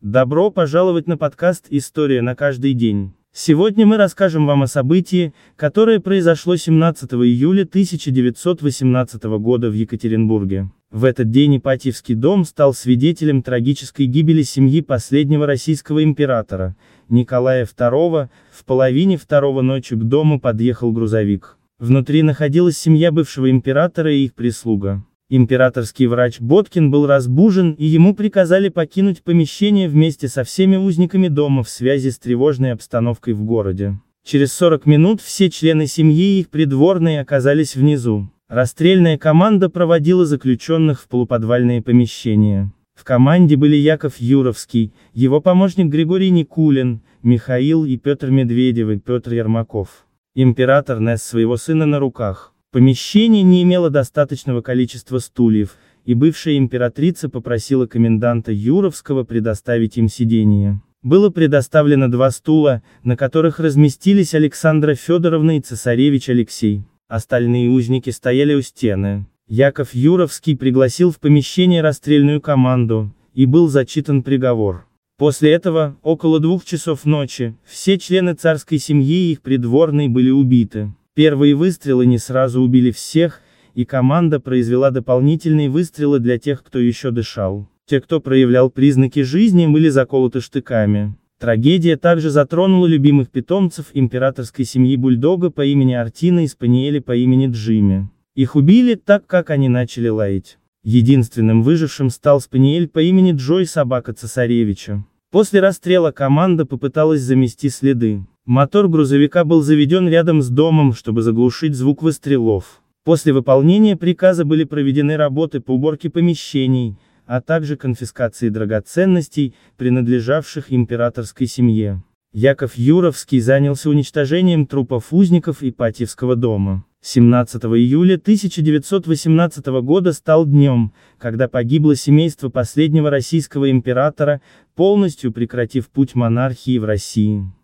Добро пожаловать на подкаст «История на каждый день». Сегодня мы расскажем вам о событии, которое произошло 17 июля 1918 года в Екатеринбурге. В этот день Ипатьевский дом стал свидетелем трагической гибели семьи последнего российского императора, Николая II, в половине второго ночи к дому подъехал грузовик. Внутри находилась семья бывшего императора и их прислуга. Императорский врач Боткин был разбужен и ему приказали покинуть помещение вместе со всеми узниками дома в связи с тревожной обстановкой в городе. Через 40 минут все члены семьи и их придворные оказались внизу. Расстрельная команда проводила заключенных в полуподвальные помещения. В команде были Яков Юровский, его помощник Григорий Никулин, Михаил и Петр Медведев и Петр Ермаков. Император нес своего сына на руках. Помещение не имело достаточного количества стульев, и бывшая императрица попросила коменданта Юровского предоставить им сиденье. Было предоставлено два стула, на которых разместились Александра Федоровна и цесаревич Алексей. Остальные узники стояли у стены. Яков Юровский пригласил в помещение расстрельную команду, и был зачитан приговор. После этого, около двух часов ночи, все члены царской семьи и их придворные были убиты. Первые выстрелы не сразу убили всех, и команда произвела дополнительные выстрелы для тех, кто еще дышал. Те, кто проявлял признаки жизни, были заколоты штыками. Трагедия также затронула любимых питомцев императорской семьи бульдога по имени Артина и спаниеля по имени Джимми. Их убили так, как они начали лаять. Единственным выжившим стал спаниель по имени Джой собака цесаревича. После расстрела команда попыталась замести следы. Мотор грузовика был заведен рядом с домом, чтобы заглушить звук выстрелов. После выполнения приказа были проведены работы по уборке помещений, а также конфискации драгоценностей, принадлежавших императорской семье. Яков Юровский занялся уничтожением трупов узников Ипатьевского дома. 17 июля 1918 года стал днем, когда погибло семейство последнего российского императора, полностью прекратив путь монархии в России.